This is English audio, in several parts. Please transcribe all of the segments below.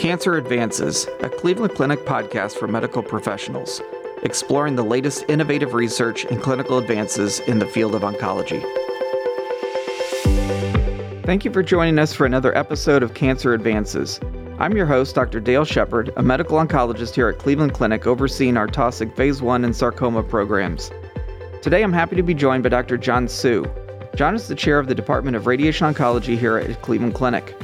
Cancer Advances, a Cleveland Clinic podcast for medical professionals, exploring the latest innovative research and clinical advances in the field of oncology. Thank you for joining us for another episode of Cancer Advances. I'm your host, Dr. Dale Shepard, a medical oncologist here at Cleveland Clinic overseeing our Taussig Phase 1 and sarcoma programs. Today I'm happy to be joined by Dr. John Suh. John is the chair of the Department of Radiation Oncology here at Cleveland Clinic.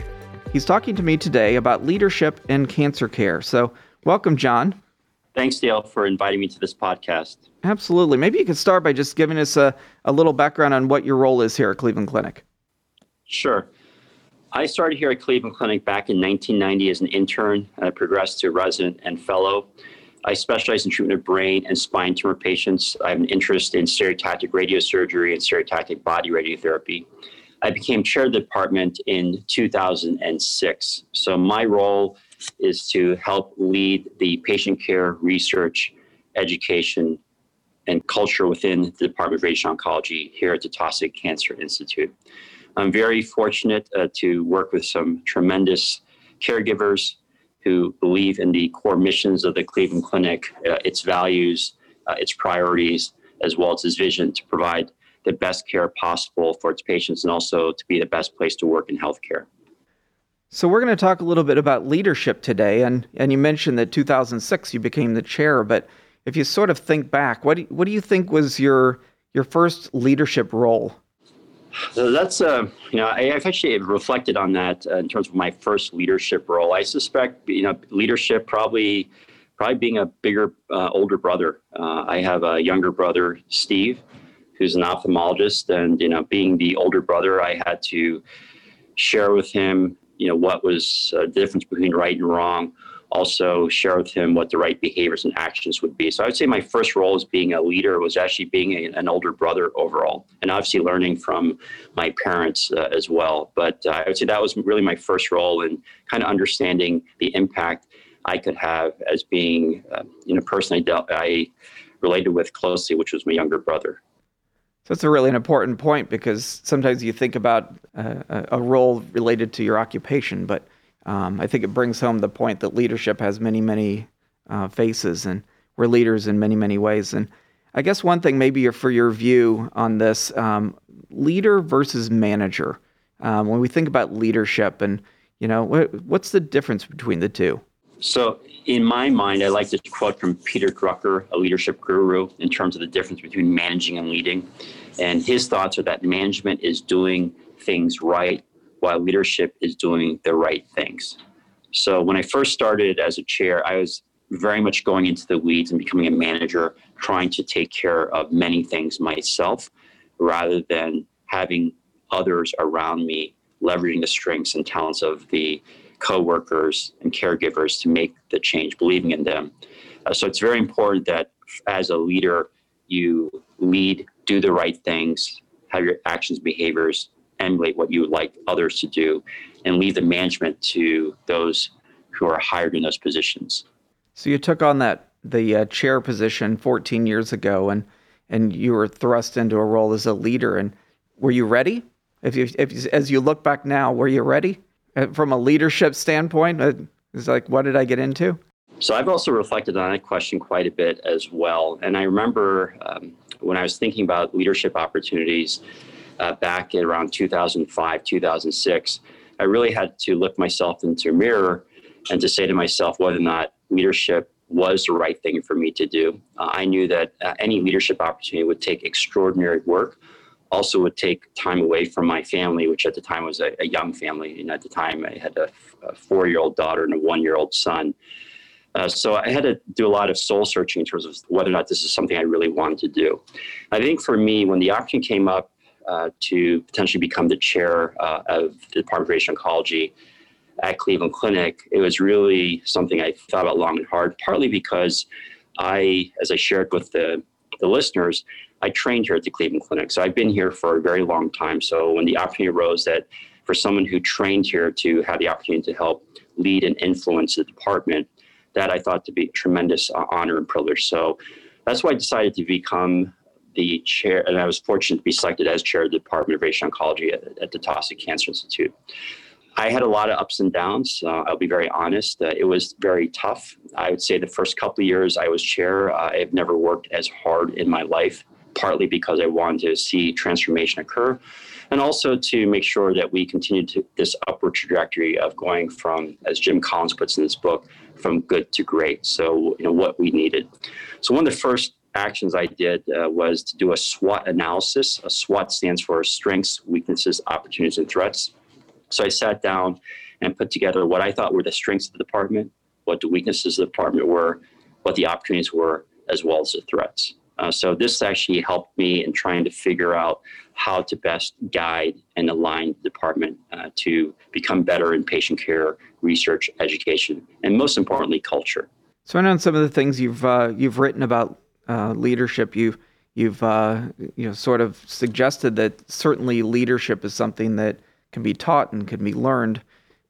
He's talking to me today about leadership in cancer care. So, welcome, John. Thanks, Dale, for inviting me to this podcast. Absolutely. Maybe you could start by just giving us a, a little background on what your role is here at Cleveland Clinic. Sure. I started here at Cleveland Clinic back in 1990 as an intern. I progressed to resident and fellow. I specialize in treatment of brain and spine tumor patients. I have an interest in stereotactic radiosurgery and stereotactic body radiotherapy. I became chair of the department in 2006. So my role is to help lead the patient care research, education, and culture within the Department of Radiation Oncology here at the Taussig Cancer Institute. I'm very fortunate uh, to work with some tremendous caregivers who believe in the core missions of the Cleveland Clinic, uh, its values, uh, its priorities, as well as its vision to provide the best care possible for its patients and also to be the best place to work in healthcare. So we're going to talk a little bit about leadership today, and and you mentioned that 2006 you became the chair, but if you sort of think back, what do, what do you think was your your first leadership role? So that's uh, you know I, have actually reflected on that uh, in terms of my first leadership role. I suspect you know leadership probably probably being a bigger uh, older brother. Uh, I have a younger brother Steve, who's an ophthalmologist, and you know being the older brother, I had to share with him you know what was uh, the difference between right and wrong also share with him what the right behaviors and actions would be. So I would say my first role as being a leader was actually being a, an older brother overall, and obviously learning from my parents uh, as well. But uh, I would say that was really my first role in kind of understanding the impact I could have as being, uh, you know, person I dealt, I related with closely, which was my younger brother. So it's a really an important point because sometimes you think about uh, a role related to your occupation, but um, I think it brings home the point that leadership has many, many uh, faces, and we're leaders in many, many ways. And I guess one thing, maybe for your view on this, um, leader versus manager. Um, when we think about leadership, and you know, what, what's the difference between the two? So, in my mind, I like to quote from Peter Drucker, a leadership guru, in terms of the difference between managing and leading. And his thoughts are that management is doing things right while leadership is doing the right things. So when I first started as a chair, I was very much going into the weeds and becoming a manager, trying to take care of many things myself rather than having others around me leveraging the strengths and talents of the coworkers and caregivers to make the change, believing in them. Uh, so it's very important that as a leader, you lead, do the right things, have your actions, behaviors emulate what you would like others to do and leave the management to those who are hired in those positions. So you took on that the uh, chair position 14 years ago and and you were thrust into a role as a leader and were you ready? If you if as you look back now, were you ready from a leadership standpoint? Uh, it's like what did I get into? So I've also reflected on that question quite a bit as well. And I remember um, when I was thinking about leadership opportunities, uh, back at around 2005, 2006, I really had to look myself into a mirror and to say to myself whether or not leadership was the right thing for me to do. Uh, I knew that uh, any leadership opportunity would take extraordinary work, also would take time away from my family, which at the time was a, a young family. And at the time, I had a, four year old daughter and a one year old son. Uh, so I had to do a lot of soul searching in terms of whether or not this is something I really wanted to do. I think for me, when the option came up uh, to potentially become the chair uh, of the Department of Radiation Oncology at Cleveland Clinic, it was really something I thought about long and hard, partly because I, as I shared with the, the listeners, I trained here at the Cleveland Clinic. So I've been here for a very long time. So when the opportunity arose that for someone who trained here to have the opportunity to help lead and influence the department, that I thought to be a tremendous uh, honor and privilege. So that's why I decided to become the chair, and I was fortunate to be selected as chair of the Department of Radiation Oncology at, at the Taussig Cancer Institute. I had a lot of ups and downs. Uh, I'll be very honest. Uh, it was very tough. I would say the first couple of years I was chair, uh, I've never worked as hard in my life, partly because I wanted to see transformation occur, and also to make sure that we continued to, this upward trajectory of going from, as Jim Collins puts in his book, from good to great. So, you know, what we needed. So, one of the first actions I did uh, was to do a SWOT analysis. A SWOT stands for strengths, weaknesses, opportunities, and threats. So I sat down and put together what I thought were the strengths of the department, what the weaknesses of the department were, what the opportunities were, as well as the threats. Uh, so this actually helped me in trying to figure out how to best guide and align the department uh, to become better in patient care, research, education, and most importantly, culture. So I know some of the things you've uh, you've written about uh, leadership, you you've uh, you know sort of suggested that certainly leadership is something that can be taught and can be learned.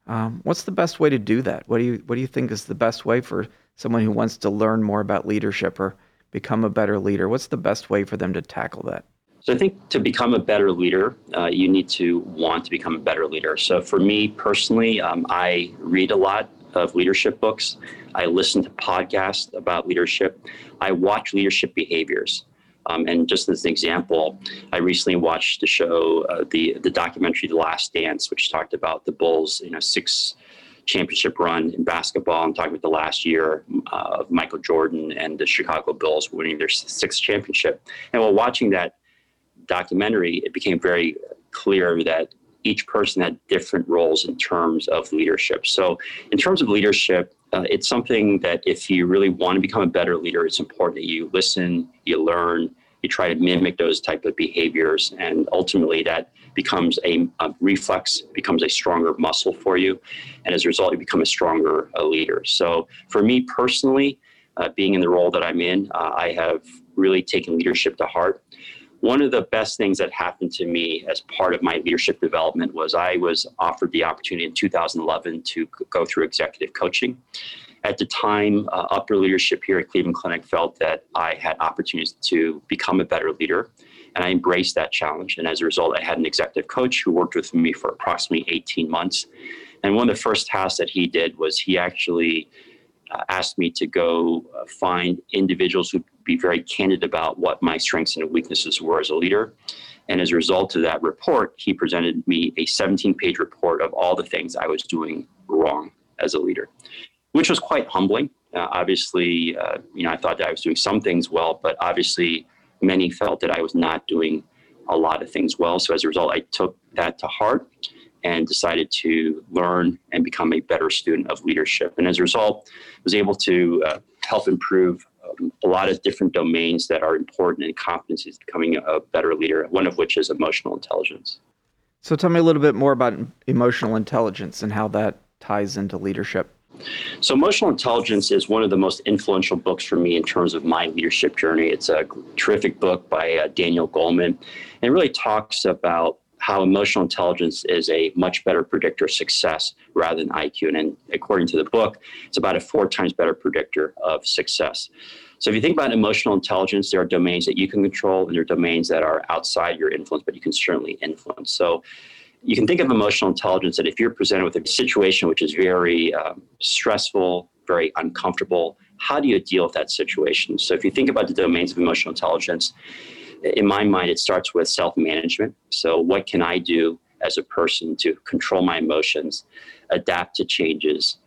Um, what's the best way to do that? What do you what do you think is the best way for someone who wants to learn more about leadership or become a better leader? What's the best way for them to tackle that? So I think to become a better leader, uh, you need to want to become a better leader. So for me personally, um, I read a lot of leadership books. I listen to podcasts about leadership. I watch leadership behaviors. Um, and just as an example, I recently watched the show, uh, the the documentary "The Last Dance," which talked about the Bulls, you know, six championship run in basketball. I'm talking about the last year uh, of Michael Jordan and the Chicago Bulls winning their sixth championship. And while watching that documentary, it became very clear that each person had different roles in terms of leadership. So, in terms of leadership, uh, it's something that if you really want to become a better leader, it's important that you listen, you learn, you try to mimic those type of behaviors, and ultimately that becomes a, a reflex, becomes a stronger muscle for you, and as a result, you become a stronger uh, leader. So for me personally, uh, being in the role that I'm in, uh, I have really taken leadership to heart. One of the best things that happened to me as part of my leadership development was I was offered the opportunity in 2011 to go through executive coaching. At the time, uh, upper leadership here at Cleveland Clinic felt that I had opportunities to become a better leader, and I embraced that challenge. And as a result, I had an executive coach who worked with me for approximately 18 months. And one of the first tasks that he did was he actually uh, asked me to go uh, find individuals who'd be very candid about what my strengths and weaknesses were as a leader. And as a result of that report, he presented me a 17 page report of all the things I was doing wrong as a leader, which was quite humbling. Uh, obviously, uh, you know, I thought that I was doing some things well, but obviously, many felt that I was not doing a lot of things well. So as a result, I took that to heart and decided to learn and become a better student of leadership. And as a result, I was able to uh, help improve a lot of different domains that are important in competencies becoming a better leader, one of which is emotional intelligence. So tell me a little bit more about emotional intelligence and how that ties into leadership. So, Emotional Intelligence is one of the most influential books for me in terms of my leadership journey. It's a terrific book by uh, Daniel Goleman and really talks about how emotional intelligence is a much better predictor of success rather than IQ. And, and according to the book, it's about a four times better predictor of success. So if you think about emotional intelligence, there are domains that you can control and there are domains that are outside your influence, but you can certainly influence. So you can think of emotional intelligence that if you're presented with a situation which is very um, stressful, very uncomfortable, how do you deal with that situation? So if you think about the domains of emotional intelligence, in my mind, it starts with self management. So, what can I do as a person to control my emotions, adapt to changes,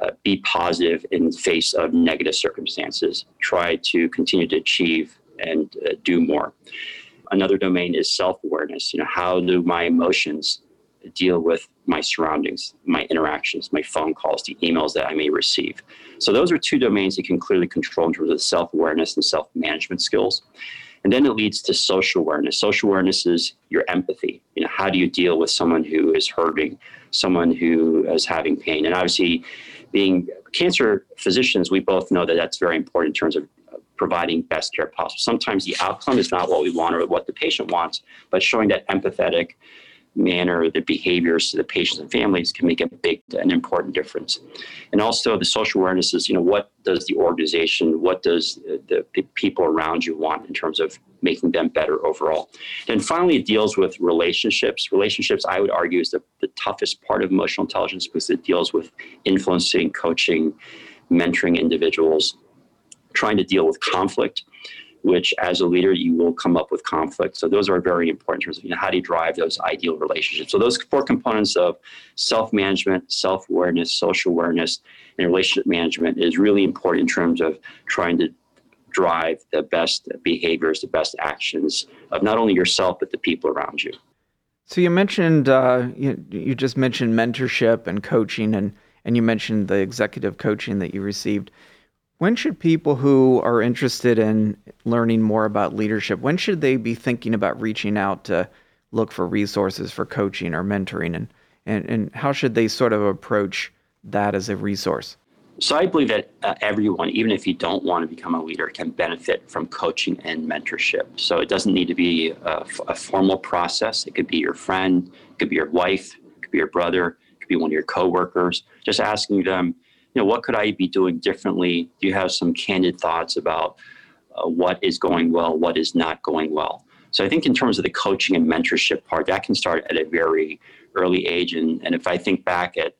uh, be positive in face of negative circumstances, try to continue to achieve and uh, do more. Another domain is self awareness. You know, how do my emotions deal with my surroundings, my interactions, my phone calls, the emails that I may receive? So, those are two domains you can clearly control in terms of self awareness and self management skills. And then it leads to social awareness. Social awareness is your empathy. You know, how do you deal with someone who is hurting, someone who is having pain? And obviously, being cancer physicians, we both know that that's very important in terms of providing best care possible. Sometimes the outcome is not what we want or what the patient wants, but showing that empathetic manner the behaviors to the patients and families can make a big and important difference. And also the social awareness is, you know, what does the organization, what does the, the people around you want in terms of making them better overall. And finally, it deals with relationships. Relationships, I would argue, is the, the toughest part of emotional intelligence because it deals with influencing, coaching, mentoring individuals, trying to deal with conflict which as a leader you will come up with conflict. So those are very important in terms of you know how do you drive those ideal relationships? So those four components of self-management self-awareness social awareness and relationship management is really important in terms of trying to drive the best behaviors the best actions of not only yourself but the people around you. So you mentioned uh, you, you just mentioned mentorship and coaching and and you mentioned the executive coaching that you received when should people who are interested in learning more about leadership, when should they be thinking about reaching out to look for resources for coaching or mentoring and, and, and how should they sort of approach that as a resource? So I believe that uh, everyone, even if you don't want to become a leader, can benefit from coaching and mentorship. So it doesn't need to be a, a formal process. It could be your friend, it could be your wife, it could be your brother, it could be one of your coworkers. Just asking them, know, what could I be doing differently? Do you have some candid thoughts about uh, what is going well, what is not going well? So I think in terms of the coaching and mentorship part, that can start at a very early age. And, and if I think back at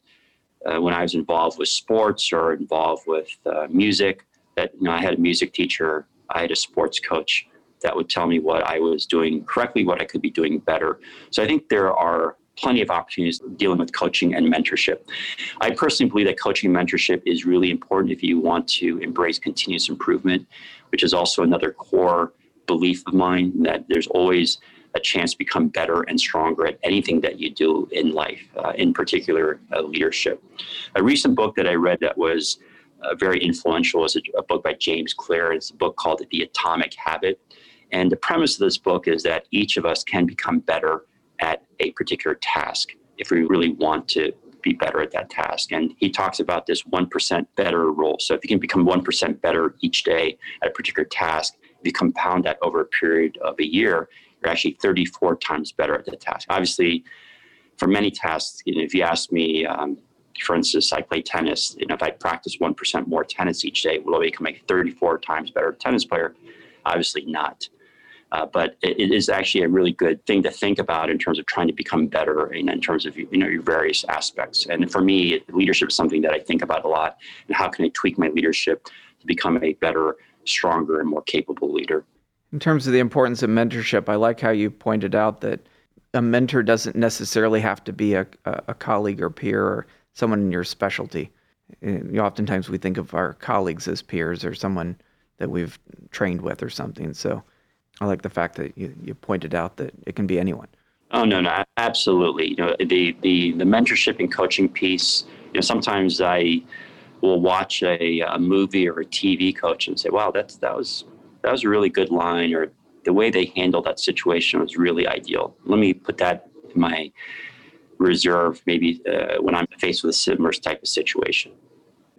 uh, when I was involved with sports or involved with uh, music, that you know, I had a music teacher, I had a sports coach that would tell me what I was doing correctly, what I could be doing better. So I think there are plenty of opportunities dealing with coaching and mentorship. I personally believe that coaching and mentorship is really important if you want to embrace continuous improvement, which is also another core belief of mine that there's always a chance to become better and stronger at anything that you do in life, uh, in particular uh, leadership. A recent book that I read that was uh, very influential is a, a, book by James Clear. It's a book called The Atomic Habit. And the premise of this book is that each of us can become better at a particular task if we really want to be better at that task. And he talks about this 1% better rule. So if you can become 1% better each day at a particular task, if you compound that over a period of a year, you're actually 34 times better at the task. Obviously, for many tasks, you know, if you ask me, um, for instance, I play tennis. Know, if I practice 1% more tennis each day, will I become a 34 times better tennis player? Obviously not. Uh, but it, it is actually a really good thing to think about in terms of trying to become better in, in terms of you know your various aspects. And for me, leadership is something that I think about a lot. And how can I tweak my leadership to become a better, stronger, and more capable leader? In terms of the importance of mentorship, I like how you pointed out that a mentor doesn't necessarily have to be a, a, colleague or peer or someone in your specialty. You oftentimes we think of our colleagues as peers or someone that we've trained with or something. So I like the fact that you, you pointed out that it can be anyone. Oh no, no, absolutely. You know, the the the mentorship and coaching piece. You know, sometimes I will watch a, a movie or a TV coach and say, "Wow, that's that was that was a really good line," or the way they handled that situation was really ideal. Let me put that in my reserve, maybe uh, when I'm faced with a similar type of situation.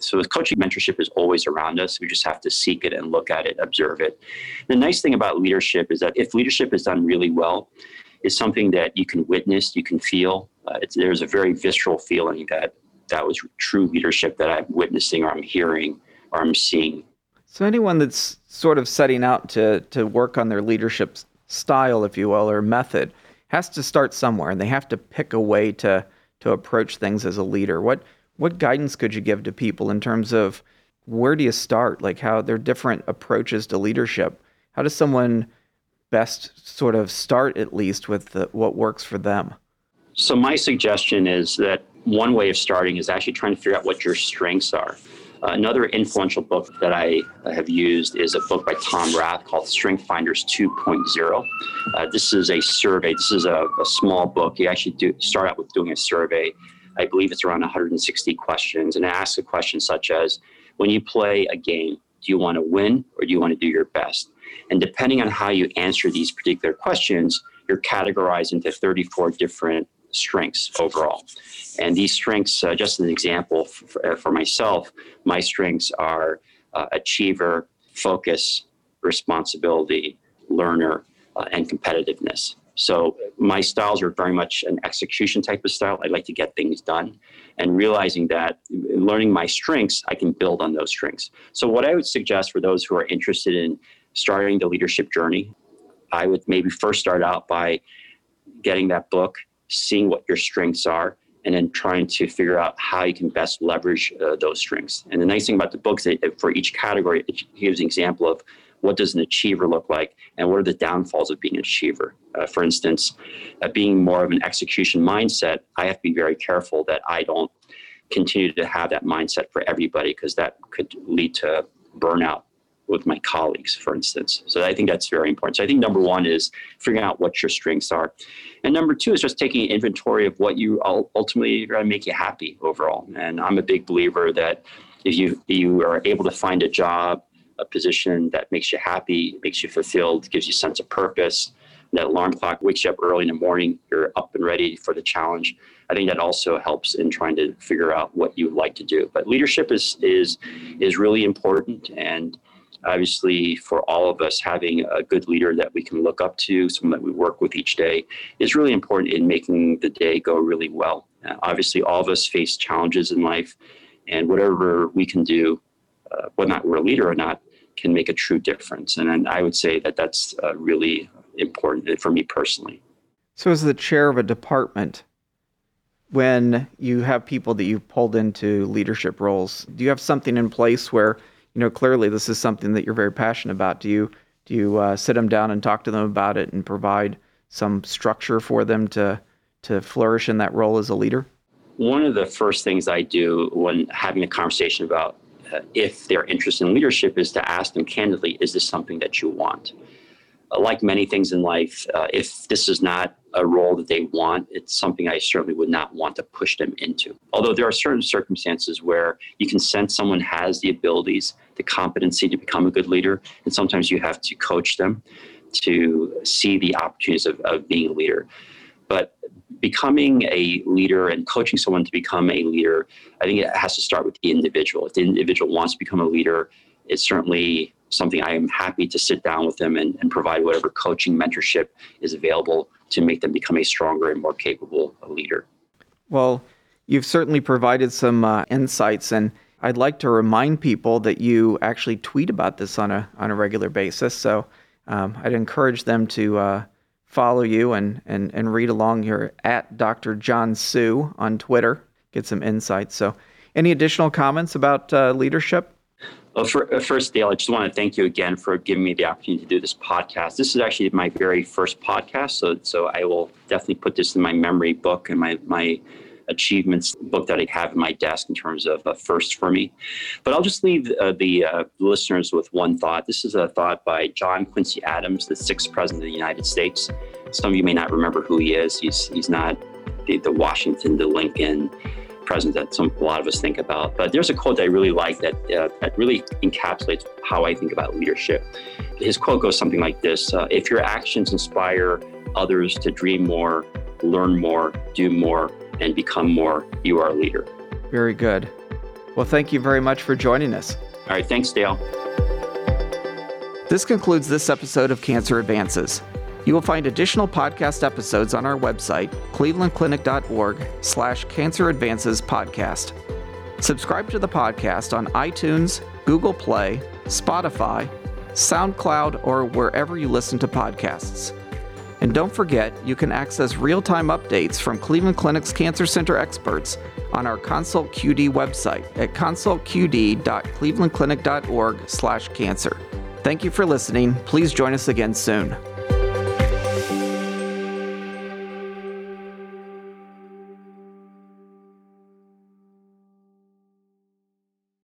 So coaching mentorship is always around us. We just have to seek it and look at it, observe it. The nice thing about leadership is that if leadership is done really well, it's something that you can witness, you can feel. Uh, there's a very visceral feeling that that was true leadership that I'm witnessing or I'm hearing or I'm seeing. So anyone that's sort of setting out to to work on their leadership style, if you will, or method, has to start somewhere, and they have to pick a way to to approach things as a leader. What what guidance could you give to people in terms of where do you start? Like how there are different approaches to leadership. How does someone best sort of start at least with the, what works for them? So my suggestion is that one way of starting is actually trying to figure out what your strengths are. Uh, another influential book that I have used is a book by Tom Rath called Strength Finders 2.0. Uh, this is a survey. This is a, a small book. You actually do start out with doing a survey I believe it's around 160 questions, and it asks a question such as When you play a game, do you want to win or do you want to do your best? And depending on how you answer these particular questions, you're categorized into 34 different strengths overall. And these strengths, uh, just as an example for, uh, for, myself, my strengths are uh, achiever, focus, responsibility, learner, uh, and competitiveness. So my styles are very much an execution type of style. I like to get things done and realizing that learning my strengths, I can build on those strengths. So what I would suggest for those who are interested in starting the leadership journey, I would maybe first start out by getting that book, seeing what your strengths are, and then trying to figure out how you can best leverage uh, those strengths. And the nice thing about the book is that for each category, it gives an example of what does an achiever look like? And what are the downfalls of being an achiever? Uh, for instance uh, being more of an execution mindset i have to be very careful that i don't continue to have that mindset for everybody because that could lead to burnout with my colleagues for instance. So i think that's very important. So i think number one is figuring out what your strengths are. And number two is just taking inventory of what you ultimately are going to make you happy overall. And i'm a big believer that if you you are able to find a job a position that makes you happy, makes you fulfilled, gives you sense of purpose. That alarm clock wakes you up early in the morning, you're up and ready for the challenge. I think that also helps in trying to figure out what you would like to do. But leadership is is is really important and obviously for all of us having a good leader that we can look up to someone that we work with each day is really important in making the day go really well uh, obviously all of us face challenges in life and whatever we can do uh, whether or not we're a leader or not can make a true difference. And, and I would say that that's uh, really important for me personally. So, as the chair of a department, when you have people that you've pulled into leadership roles, do you have something in place where, you know, clearly this is something that you're very passionate about? Do you do you uh, sit them down and talk to them about it and provide some structure for them to to flourish in that role as a leader? One of the first things I do when having a conversation about if they're interested in leadership, is to ask them candidly, is this something that you want? Uh, like many things in life, uh, if this is not a role that they want, it's something I certainly would not want to push them into. Although there are certain circumstances where you can sense someone has the abilities, the competency to become a good leader, and sometimes you have to coach them to see the opportunities of, of being a leader. Becoming a leader and coaching someone to become a leader, I think it has to start with the individual. If the individual wants to become a leader, it's certainly something I am happy to sit down with them and, and provide whatever coaching mentorship is available to make them become a stronger and more capable leader. Well, you've certainly provided some uh, insights, and I'd like to remind people that you actually tweet about this on a on a regular basis. So um, I'd encourage them to uh, follow you and, and, and read along here at Dr. John Suh on Twitter, get some insights. So, any additional comments about uh, leadership? Well, for, uh, first, Dale, I just want to thank you again for giving me the opportunity to do this podcast. This is actually my very first podcast, so so I will definitely put this in my memory book and my my achievements book that I have in my desk in terms of a first for me. But I'll just leave uh, the uh, listeners with one thought. This is a thought by John Quincy Adams, the sixth president of the United States. Some of you may not remember who he is. He's he's not the, the Washington, the Lincoln president that some a lot of us think about. But there's a quote that I really like that uh, that really encapsulates how I think about leadership. His quote goes something like this: uh, "If your actions inspire others to dream more, learn more, do more, and become more, you are a leader. Very good. Well, thank you very much for joining us. All right. Thanks, Dale. This concludes this episode of Cancer Advances. You will find additional podcast episodes on our website, clevelandclinic.org slash cancer advances podcast. Subscribe to the podcast on iTunes, Google Play, Spotify, SoundCloud, or wherever you listen to podcasts. And don't forget, you can access real time updates from Cleveland Clinic's Cancer Center experts on our Consult QD website at consultqd.clevelandclinic.org/cancer. Thank you for listening. Please join us again soon.